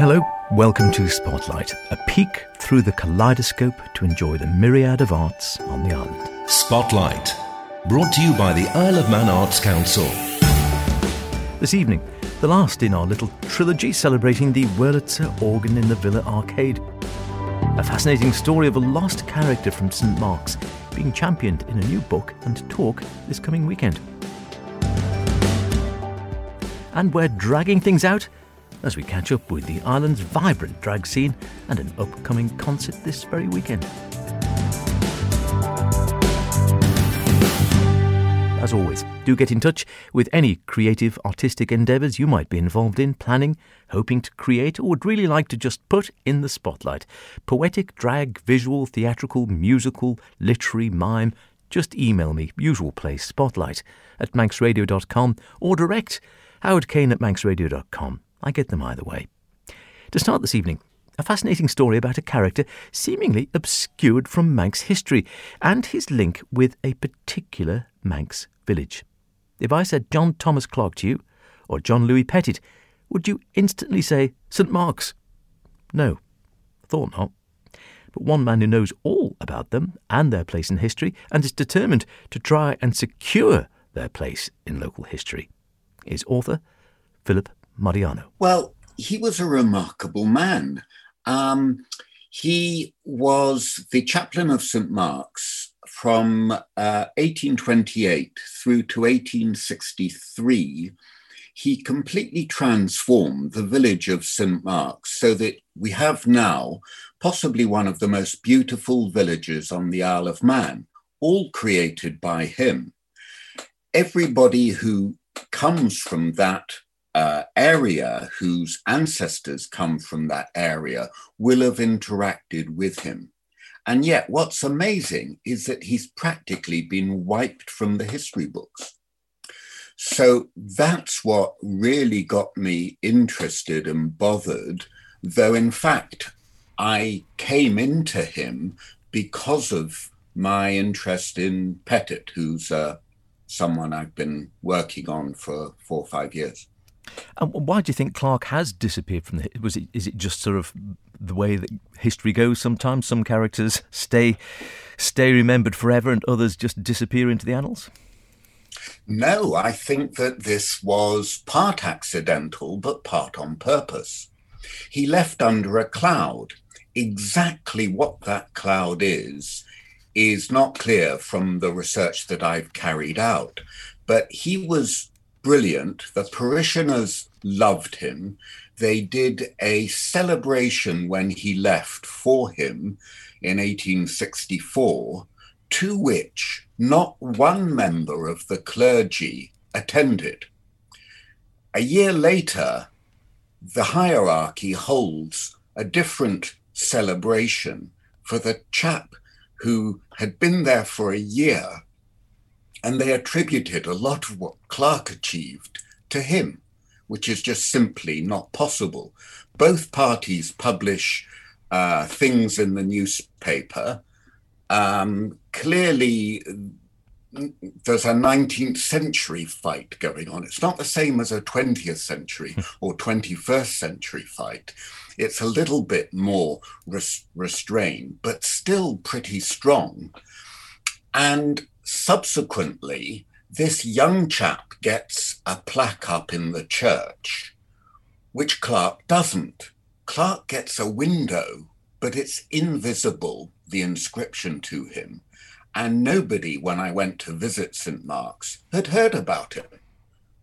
Hello, welcome to Spotlight, a peek through the kaleidoscope to enjoy the myriad of arts on the island. Spotlight, brought to you by the Isle of Man Arts Council. This evening, the last in our little trilogy celebrating the Wurlitzer organ in the Villa Arcade. A fascinating story of a lost character from St Mark's being championed in a new book and talk this coming weekend. And we're dragging things out as we catch up with the island's vibrant drag scene and an upcoming concert this very weekend. As always, do get in touch with any creative artistic endeavours you might be involved in, planning, hoping to create, or would really like to just put in the spotlight. Poetic, drag, visual, theatrical, musical, literary, mime. Just email me, usual place, spotlight at manxradio.com or direct Howard Kane at manxradio.com. I get them either way. To start this evening, a fascinating story about a character seemingly obscured from Manx history and his link with a particular Manx village. If I said John Thomas Clarke to you, or John Louis Petit, would you instantly say St Mark's? No, thought not. But one man who knows all about them and their place in history and is determined to try and secure their place in local history is author Philip Mariano. Well, he was a remarkable man. Um, he was the chaplain of St. Mark's from uh, 1828 through to 1863. He completely transformed the village of St. Mark's so that we have now possibly one of the most beautiful villages on the Isle of Man, all created by him. Everybody who comes from that uh, area, whose ancestors come from that area, will have interacted with him. And yet, what's amazing is that he's practically been wiped from the history books. So that's what really got me interested and bothered, though, in fact, I came into him because of my interest in Petit, who's uh, someone I've been working on for four or five years. And why do you think Clarke has disappeared from the? Was it is it just sort of the way that history goes? Sometimes some characters stay stay remembered forever, and others just disappear into the annals. No, I think that this was part accidental, but part on purpose. He left under a cloud. Exactly what that cloud is, is not clear from the research that I've carried out. But he was brilliant. The parishioners loved him. They did a celebration when he left for him in 1864, to which not one member of the clergy attended. A year later, the hierarchy holds a different celebration for the chap who had been there for a year and they attributed a lot of what Clark achieved to him, which is just simply not possible. Both parties publish uh, things in the newspaper. Um, clearly, there's a 19th century fight going on. It's not the same as a 20th century or 21st century fight. It's a little bit more res- restrained, but still pretty strong. And subsequently, this young chap gets a plaque up in the church, which Clark doesn't. Clark gets a window, but it's invisible, the inscription to him. And nobody, when I went to visit St. Mark's, had heard about it,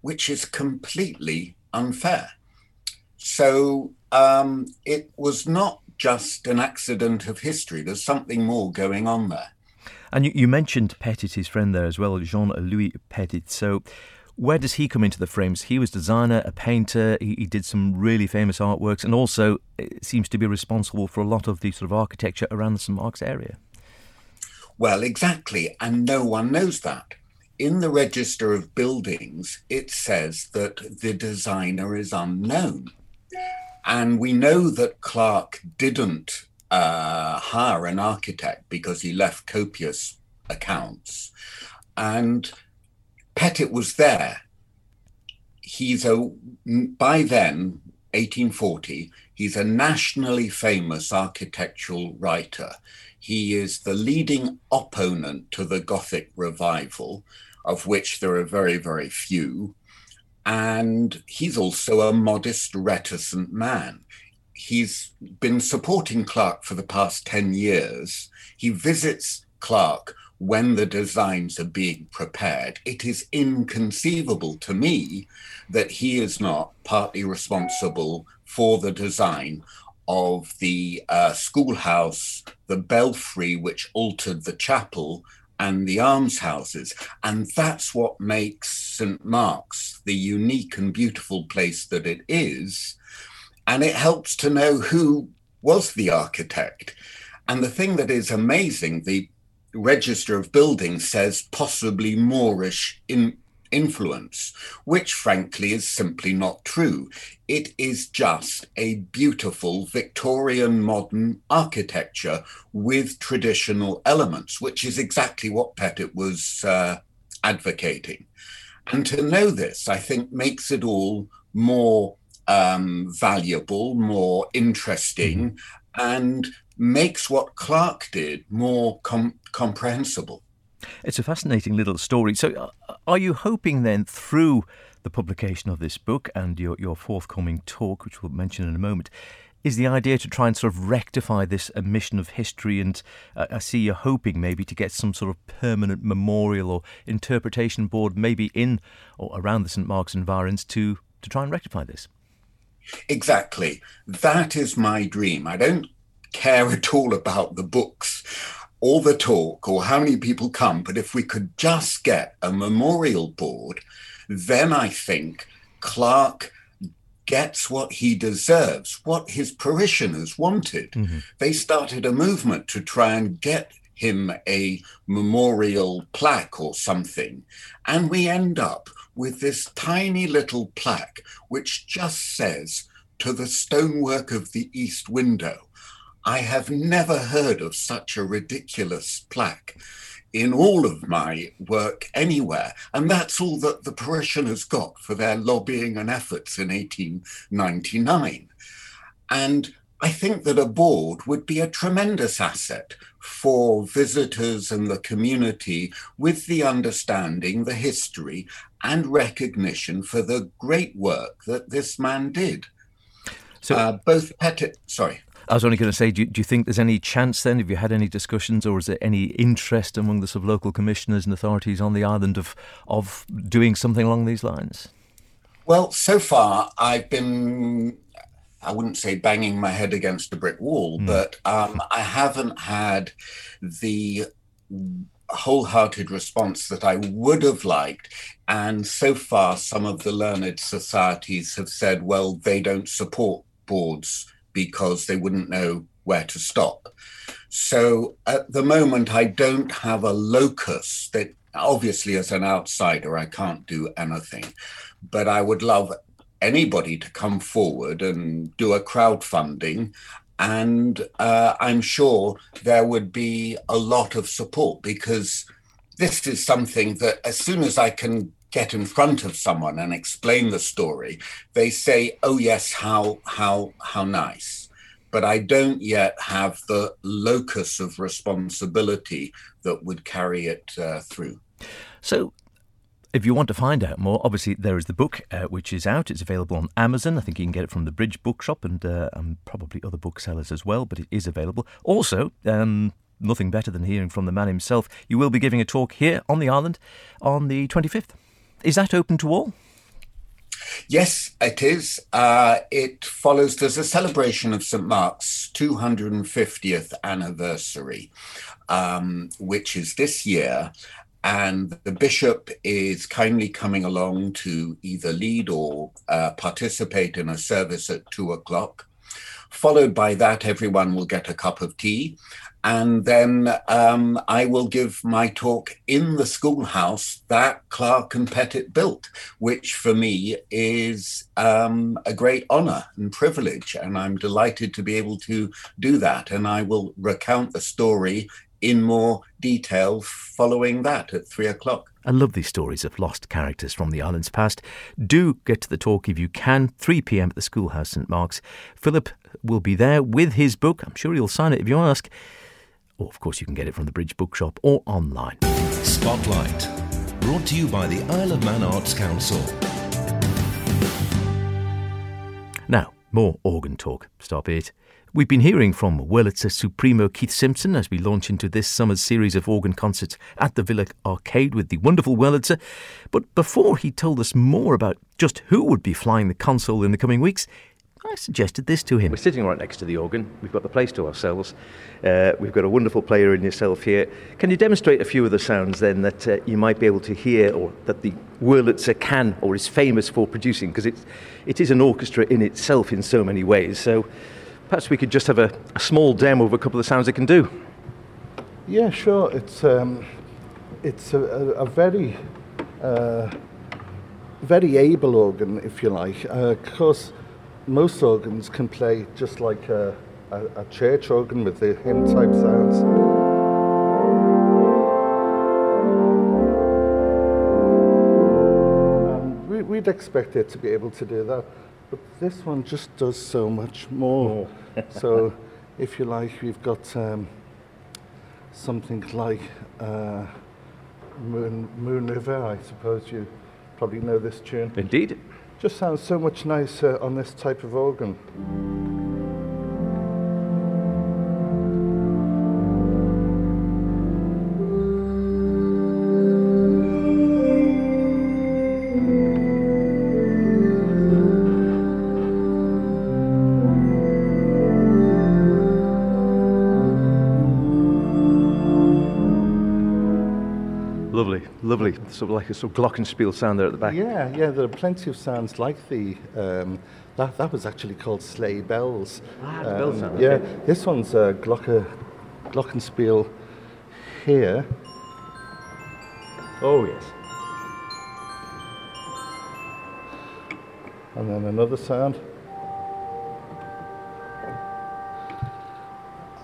which is completely unfair. So um, it was not just an accident of history, there's something more going on there. And you, you mentioned Petit, his friend there as well, Jean Louis Pettit. So, where does he come into the frames? He was designer, a painter. He, he, did some really famous artworks, and also eh, seems to be responsible for a lot of the sort of architecture around the St Mark's area. Well, exactly, and no one knows that. In the register of buildings, it says that the designer is unknown. And we know that Clark didn't uh, hire an architect because he left copious accounts. And Petit was there. He's a, by then, 1840. He's a nationally famous architectural writer. He is the leading opponent to the Gothic revival, of which there are very, very few. And he's also a modest, reticent man. He's been supporting Clark for the past 10 years. He visits Clark when the designs are being prepared. It is inconceivable to me that he is not partly responsible for the design of the uh, schoolhouse, the belfry, which altered the chapel, and the almshouses. And that's what makes St. Mark's the unique and beautiful place that it is. And it helps to know who was the architect. And the thing that is amazing, the Register of Buildings says possibly Moorish in influence, which frankly is simply not true. It is just a beautiful Victorian modern architecture with traditional elements, which is exactly what Petit was uh, advocating. And to know this, I think, makes it all more um, valuable, more interesting, mm-hmm. and makes what Clarke did more com- comprehensible. It's a fascinating little story. So, uh, are you hoping then through the publication of this book and your, your forthcoming talk, which we'll mention in a moment, is the idea to try and sort of rectify this omission of history? And uh, I see you're hoping maybe to get some sort of permanent memorial or interpretation board, maybe in or around the St Mark's environs, to to try and rectify this. Exactly. That is my dream. I don't care at all about the books all the talk or how many people come, but if we could just get a memorial board, then I think Clark gets what he deserves, what his parishioners wanted. Mm-hmm. They started a movement to try and get him a memorial plaque or something. And we end up with this tiny little plaque which just says, to the stonework of the east window. I have never heard of such a ridiculous plaque in all of my work anywhere. And that's all that the parishioners got for their lobbying and efforts in 1899. And I think that a board would be a tremendous asset for visitors and the community with the understanding, the history, and recognition for the great work that this man did. So, uh, both Petit, sorry. I was only going to say, do you, do you, think there's any chance then, have you had any discussions or is there any interest among the sort of local commissioners and authorities on the island of, of doing something along these lines? Well, so far I've been, I wouldn't say banging my head against a brick wall, mm. but um, I haven't had the wholehearted response that I would have liked. And so far, some of the learned societies have said, well, they don't support boards because they wouldn't know where to stop. So at the moment, I don't have a locus that obviously, as an outsider, I can't do anything. But I would love anybody to come forward and do a crowdfunding. And uh, I'm sure there would be a lot of support because this is something that, as soon as I can get in front of someone and explain the story, they say, "Oh yes, how how how nice." But I don't yet have the locus of responsibility that would carry it uh, through. So, if you want to find out more, obviously there is the book uh, which is out. It's available on Amazon. I think you can get it from the Bridge Bookshop and, uh, and probably other booksellers as well, but it is available. Also, um, nothing better than hearing from the man himself. You will be giving a talk here on the island on the 25th. Is that open to all? Yes, it is. Uh, it follows, there's a celebration of St. Mark's 250th anniversary, um, which is this year. And the bishop is kindly coming along to either lead or uh, participate in a service at two o'clock. Followed by that, everyone will get a cup of tea and then um, I will give my talk in the schoolhouse that Clark and Petit built, which for me is um, a great honor and privilege. And I'm delighted to be able to do that. And I will recount the story in more detail following that at three o'clock. I love these stories of lost characters from the island's past. Do get to the talk if you can, 3 pm at the Schoolhouse St Mark's. Philip will be there with his book. I'm sure he'll sign it if you ask. Or, of course, you can get it from the Bridge Bookshop or online. Spotlight. Brought to you by the Isle of Man Arts Council. Now, more organ talk. Stop it. We've been hearing from Wurlitzer Supremo Keith Simpson as we launch into this summer's series of organ concerts at the Villa Arcade with the wonderful Wurlitzer. But before he told us more about just who would be flying the console in the coming weeks, I suggested this to him. We're sitting right next to the organ. We've got the place to ourselves. Uh, we've got a wonderful player in yourself here. Can you demonstrate a few of the sounds then that uh, you might be able to hear or that the Wurlitzer can or is famous for producing? Because it is an orchestra in itself in so many ways. So Perhaps we could just have a, a small demo of a couple of the sounds it can do. Yeah, sure. It's um, it's a, a, a very uh, very able organ, if you like. Uh, of course, most organs can play just like a, a, church organ with the hymn type sounds. Um, we'd expect it to be able to do that. But this one just does so much more. so, if you like, we've got um, something like uh, Moon, Moon River. I suppose you probably know this tune. Indeed. Just sounds so much nicer on this type of organ. Lovely, sort of like a sort of glockenspiel sound there at the back. Yeah, yeah, there are plenty of sounds like the, um, that, that was actually called sleigh bells. Ah, the um, bell sound. Yeah, okay. this one's a glocke, glockenspiel here. Oh, yes. And then another sound.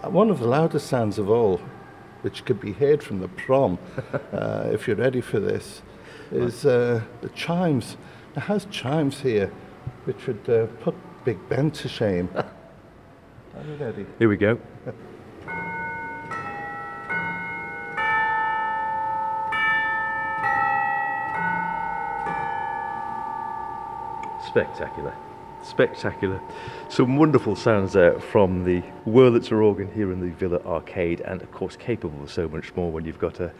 One of the loudest sounds of all which could be heard from the prom, uh, if you're ready for this, is uh, the chimes. It has chimes here, which would uh, put Big Ben to shame. Are you ready? Here we go. Spectacular. Spectacular. Some wonderful sounds there from the Wurlitzer organ here in the Villa Arcade, and of course, capable of so much more when you've got a,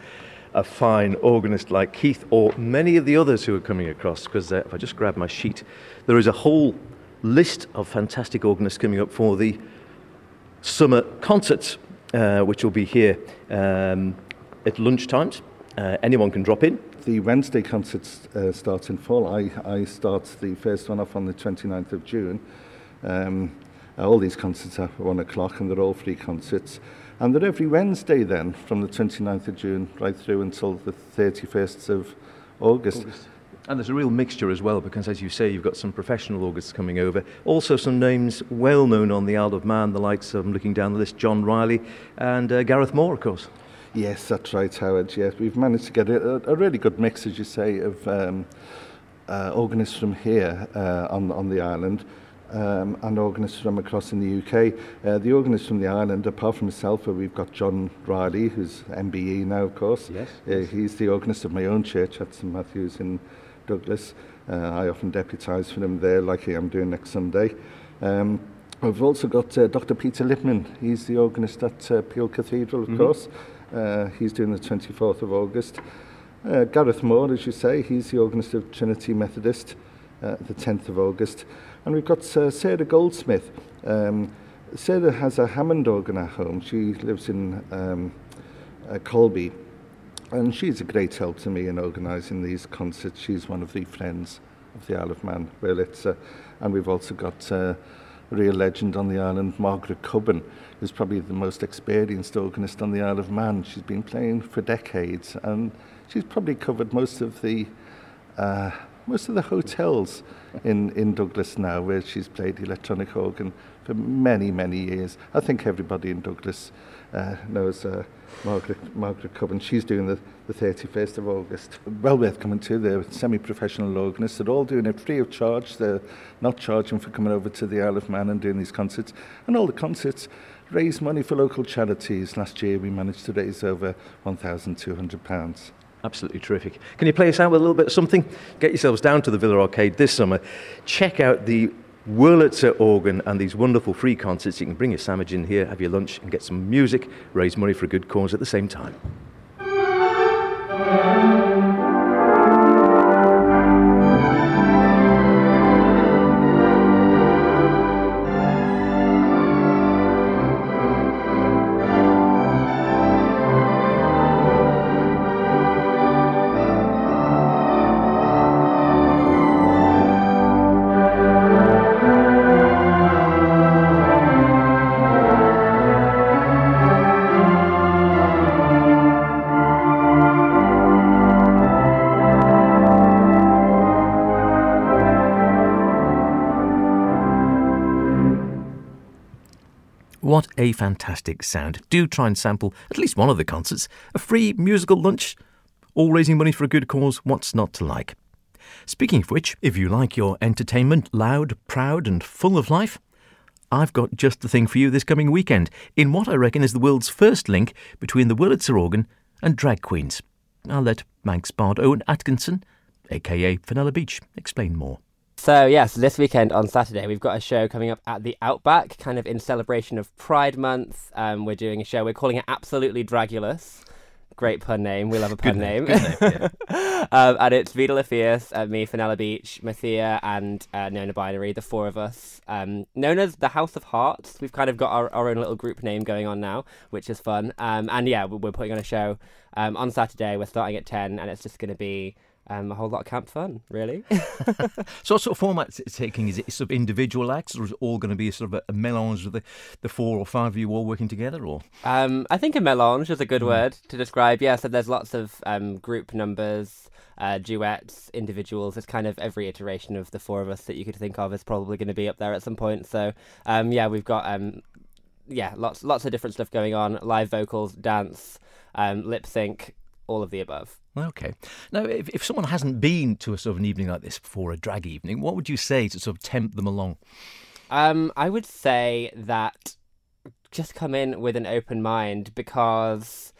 a fine organist like Keith or many of the others who are coming across. Because uh, if I just grab my sheet, there is a whole list of fantastic organists coming up for the summer concerts, uh, which will be here um, at lunchtimes. Uh, anyone can drop in the Wednesday concerts uh, start in full. I, I start the first one off on the 29th of June. Um, all these concerts are at one o'clock and they're all free concerts. And they're every Wednesday then from the 29th of June right through until the 31st of August. August. And there's a real mixture as well, because as you say, you've got some professional Augusts coming over. Also, some names well known on the Isle of Man, the likes of, I'm looking down the list, John Riley and uh, Gareth Moore, of course. Yes, that's right, Howard. Yes, we've managed to get a, a really good mix, as you say, of um, uh, organists from here uh, on, on the island um, and organists from across in the UK. Uh, the organists from the island, apart from myself, uh, we've got John Riley, who's MBE now, of course. Yes. Uh, he's the organist of my own church at St Matthew's in Douglas. Uh, I often deputise for him there, like I'm doing next Sunday. Um, we've also got uh, Dr Peter Lipman. He's the organist at uh, Peel Cathedral, of mm -hmm. course. Uh, he's doing the 24th of August. Uh, Gareth Moore, as you say, he's the organist of Trinity Methodist, uh, the 10th of August. And we've got uh, Sarah Goldsmith. Um, Sarah has a Hammond organ at home. She lives in um, uh, Colby. And she's a great help to me in organising these concerts. She's one of the friends of the Isle of Man, where it's, uh, and we've also got uh, real legend on the island, Margaret Cubbin, who's probably the most experienced organist on the Isle of Man. She's been playing for decades and she's probably covered most of the uh, most of the hotels in, in Douglas now where she's played electronic organ for many, many years. I think everybody in Douglas uh, knows uh, Margaret, Margaret Cubbin. She's doing the, the 31st of August. Well worth coming to. They're semi-professional organists. They're all doing it free of charge. They're not charging for coming over to the Isle of Man and doing these concerts. And all the concerts raise money for local charities. Last year we managed to raise over £1,200. Absolutely terrific. Can you play us out with a little bit of something? Get yourselves down to the Villa Arcade this summer. Check out the Wurlitzer organ and these wonderful free concerts. You can bring your sandwich in here, have your lunch, and get some music, raise money for a good cause at the same time. What a fantastic sound. Do try and sample at least one of the concerts. A free musical lunch, all raising money for a good cause. What's not to like? Speaking of which, if you like your entertainment loud, proud, and full of life, I've got just the thing for you this coming weekend in what I reckon is the world's first link between the Wurlitzer organ and drag queens. I'll let Manx Bard Owen Atkinson, aka Fenella Beach, explain more. So, yes, this weekend on Saturday, we've got a show coming up at the Outback, kind of in celebration of Pride Month. Um, we're doing a show, we're calling it Absolutely Dragulous. Great pun name. We love a pun name. name, name, um, and it's Vida La Fierce, uh, me, Fenella Beach, Mathia, and uh, Nona Binary, the four of us. Um, known as the House of Hearts. We've kind of got our, our own little group name going on now, which is fun. Um, and yeah, we're, we're putting on a show um, on Saturday. We're starting at 10, and it's just going to be um, a whole lot of camp fun, really. So, what sort of format is it taking? Is it sort of individual acts, or is it all going to be sort of a, melange of the, the four or five of you all working together? Or Um, I think a melange is a good word to describe. Yeah, so there's lots of um, group numbers, uh, duets, individuals. It's kind of every iteration of the four of us that you could think of is probably going to be up there at some point. So um, yeah, we've got um, yeah lots lots of different stuff going on: live vocals, dance, um, lip sync, all of the above. Okay, now if, if someone hasn't been to a sort of an evening like this before, a drag evening, what would you say to sort of tempt them along? Um, I would say that just come in with an open mind because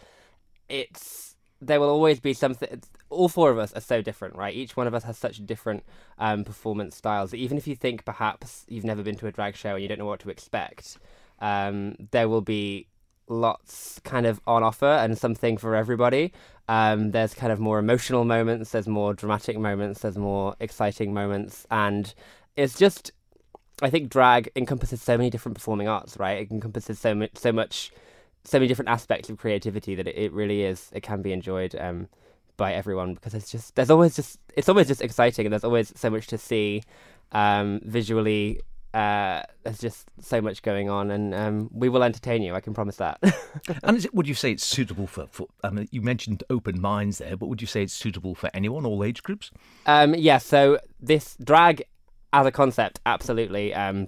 it's there will always be something. All four of us are so different, right? Each one of us has such different um, performance styles that even if you think perhaps you've never been to a drag show and you don't know what to expect, um, there will be lots kind of on offer and something for everybody. Um, there's kind of more emotional moments, there's more dramatic moments, there's more exciting moments, and it's just I think drag encompasses so many different performing arts, right? It encompasses so much, so much, so many different aspects of creativity that it, it really is. It can be enjoyed um, by everyone because it's just there's always just it's always just exciting and there's always so much to see um, visually. Uh, there's just so much going on, and um, we will entertain you. I can promise that. and is it, would you say it's suitable for, for? I mean, you mentioned open minds there, but would you say it's suitable for anyone, all age groups? Um, yeah, so this drag as a concept, absolutely, um,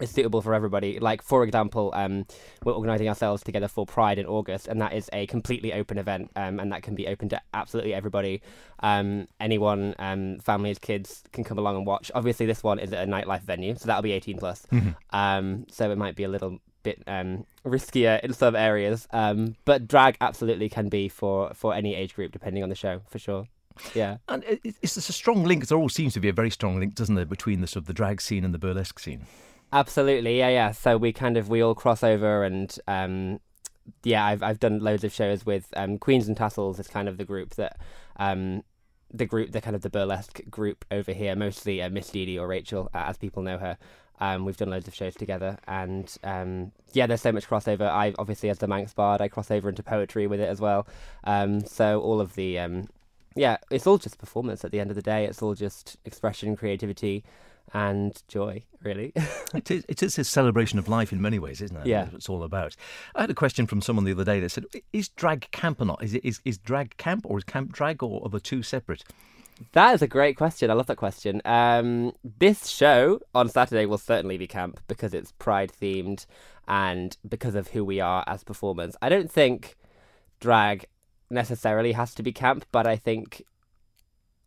is suitable for everybody. Like, for example, um, we're organising ourselves together for Pride in August, and that is a completely open event, um, and that can be open to absolutely everybody. Um, anyone, um, families, kids can come along and watch. Obviously, this one is at a nightlife venue, so that'll be 18 plus. Um, so it might be a little bit um, riskier in some areas, um, but drag absolutely can be for for any age group, depending on the show, for sure. Yeah. And it's, i- is this a strong link? There always seems to be a very strong link, doesn't there, between the sort of the drag scene and the burlesque scene? Absolutely, yeah, yeah. So we kind of we all cross over, and um, yeah, I've I've done loads of shows with um, Queens and Tassels is kind of the group that um, the group, the kind of the burlesque group over here, mostly uh, Miss Dee or Rachel, uh, as people know her. Um, we've done loads of shows together, and um, yeah, there's so much crossover. I obviously, as the Manx Bard, I cross over into poetry with it as well. Um, so all of the um, yeah, it's all just performance at the end of the day. It's all just expression, creativity, and joy, really. It is, it is a celebration of life in many ways, isn't it? Yeah. That's what it's all about. I had a question from someone the other day that said, "Is drag camp or not? Is it is, is drag camp or is camp drag or are the two separate?" That is a great question. I love that question. Um, this show on Saturday will certainly be camp because it's Pride themed and because of who we are as performers. I don't think drag necessarily has to be camp, but I think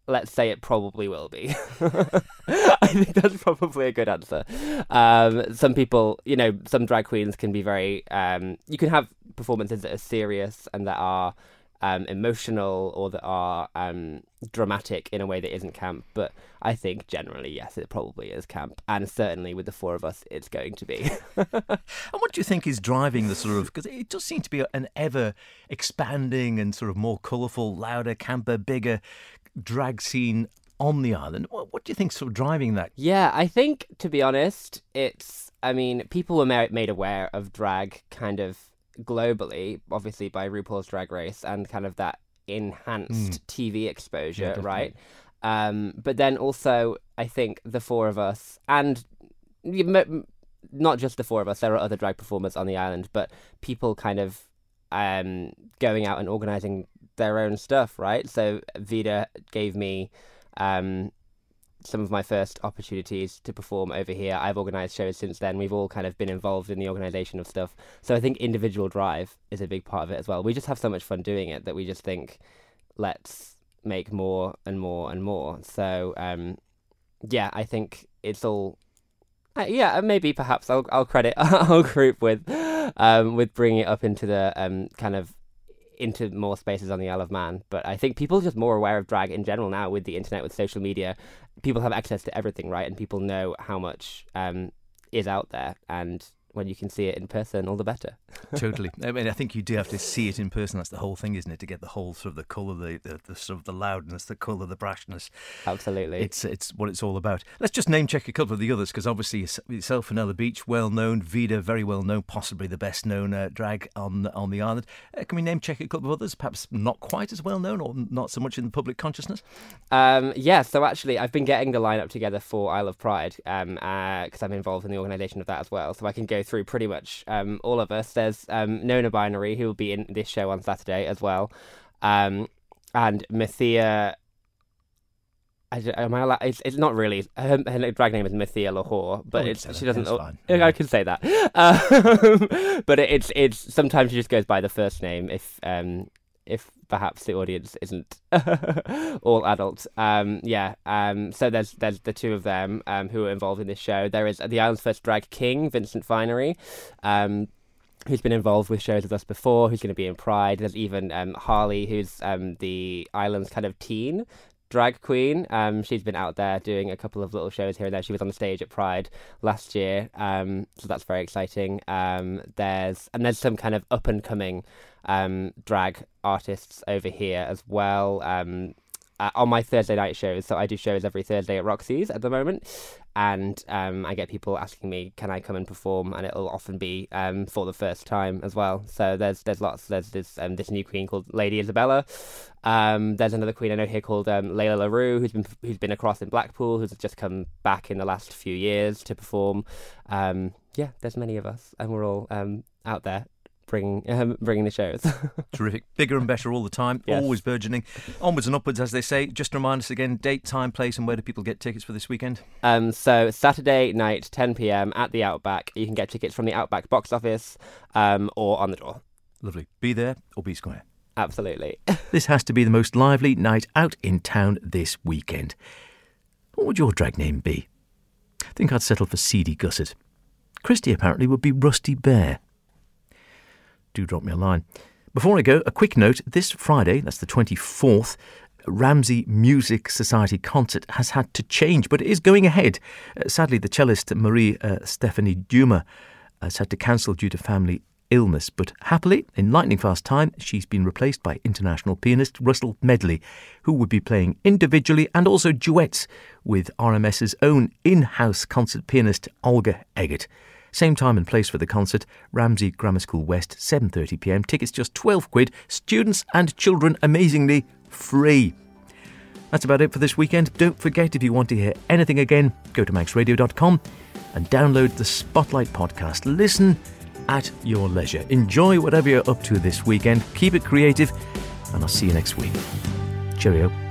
let's say it probably will be. I think that's probably a good answer. Um, some people, you know, some drag queens can be very. Um, you can have performances that are serious and that are um, emotional or that are um, dramatic in a way that isn't camp. But I think generally, yes, it probably is camp, and certainly with the four of us, it's going to be. and what do you think is driving the sort of? Because it does seem to be an ever expanding and sort of more colourful, louder, camper, bigger drag scene on the island. What, what do you think sort of driving that? Yeah, I think to be honest, it's. I mean, people were made aware of drag kind of globally, obviously by RuPaul's Drag Race and kind of that enhanced mm. TV exposure, yeah, right? Um, but then also, I think the four of us, and not just the four of us, there are other drag performers on the island, but people kind of um, going out and organizing their own stuff, right? So Vida gave me um, some of my first opportunities to perform over here. I've organised shows since then. We've all kind of been involved in the organisation of stuff. So I think individual drive is a big part of it as well. We just have so much fun doing it that we just think, let's make more and more and more. So um, yeah, I think it's all. Uh, yeah, maybe perhaps I'll I'll credit our group with um, with bringing it up into the um, kind of into more spaces on the Isle of Man. But I think people are just more aware of drag in general now with the internet, with social media. People have access to everything, right? And people know how much um, is out there. And when you can see it in person, all the better. totally. I mean, I think you do have to see it in person. That's the whole thing, isn't it? To get the whole sort of the colour, the, the, the sort of the loudness, the colour, the brashness. Absolutely. It's it's what it's all about. Let's just name check a couple of the others because obviously yourself, Fenella Beach, well known. Vida, very well known, possibly the best known uh, drag on on the island. Uh, can we name check a couple of others, perhaps not quite as well known or not so much in the public consciousness? Um, yeah. So actually, I've been getting the lineup together for Isle of Pride because um, uh, I'm involved in the organisation of that as well. So I can go through pretty much um, all of us. There's um, Nona Binary, who will be in this show on Saturday as well, um, and Mathia. I, am I allowed, it's, it's not really her, her drag name is Mythia Lahore, but oh, it's she doesn't. Oh, I can say that, um, but it, it's it's sometimes she just goes by the first name if um if perhaps the audience isn't all adults. Um, yeah. Um, so there's there's the two of them um, who are involved in this show. There is the island's first drag king, Vincent Finery. Um, who's been involved with shows with us before, who's going to be in Pride. There's even um, Harley, who's um, the island's kind of teen drag queen. Um, she's been out there doing a couple of little shows here and there. She was on the stage at Pride last year, um, so that's very exciting. Um, there's and there's some kind of up and coming um, drag artists over here as well. Um, uh, on my Thursday night shows, so I do shows every Thursday at Roxy's at the moment, and um, I get people asking me, "Can I come and perform?" And it'll often be um, for the first time as well. So there's there's lots. There's this um, this new queen called Lady Isabella. Um, there's another queen I know here called um, Layla Larue, who's been who's been across in Blackpool, who's just come back in the last few years to perform. Um, yeah, there's many of us, and we're all out there bringing um, bringing the shows. Terrific, bigger and better all the time, yes. always burgeoning, onwards and upwards, as they say. Just remind us again, date, time, place, and where do people get tickets for this weekend? Um, so Saturday night, 10 p.m. at the Outback. You can get tickets from the Outback box office um, or on the door. Lovely. Be there or be square. Absolutely. this has to be the most lively night out in town this weekend. What would your drag name be? I think I'd settle for Seedy Gusset. Christy apparently would be Rusty Bear do drop me a line. Before I go, a quick note this Friday, that's the 24th, Ramsey Music Society concert has had to change, but it is going ahead. Uh, sadly, the cellist Marie uh, Stephanie Duma has had to cancel due to family illness, but happily, in lightning fast time, she's been replaced by international pianist Russell Medley, who would be playing individually and also duets with RMS's own in house concert pianist Olga Eggert. Same time and place for the concert, Ramsey Grammar School West, 7:30 p.m. Tickets just 12 quid. Students and children amazingly free. That's about it for this weekend. Don't forget if you want to hear anything again, go to manxradio.com and download the Spotlight podcast. Listen at your leisure. Enjoy whatever you're up to this weekend. Keep it creative, and I'll see you next week. Cheerio.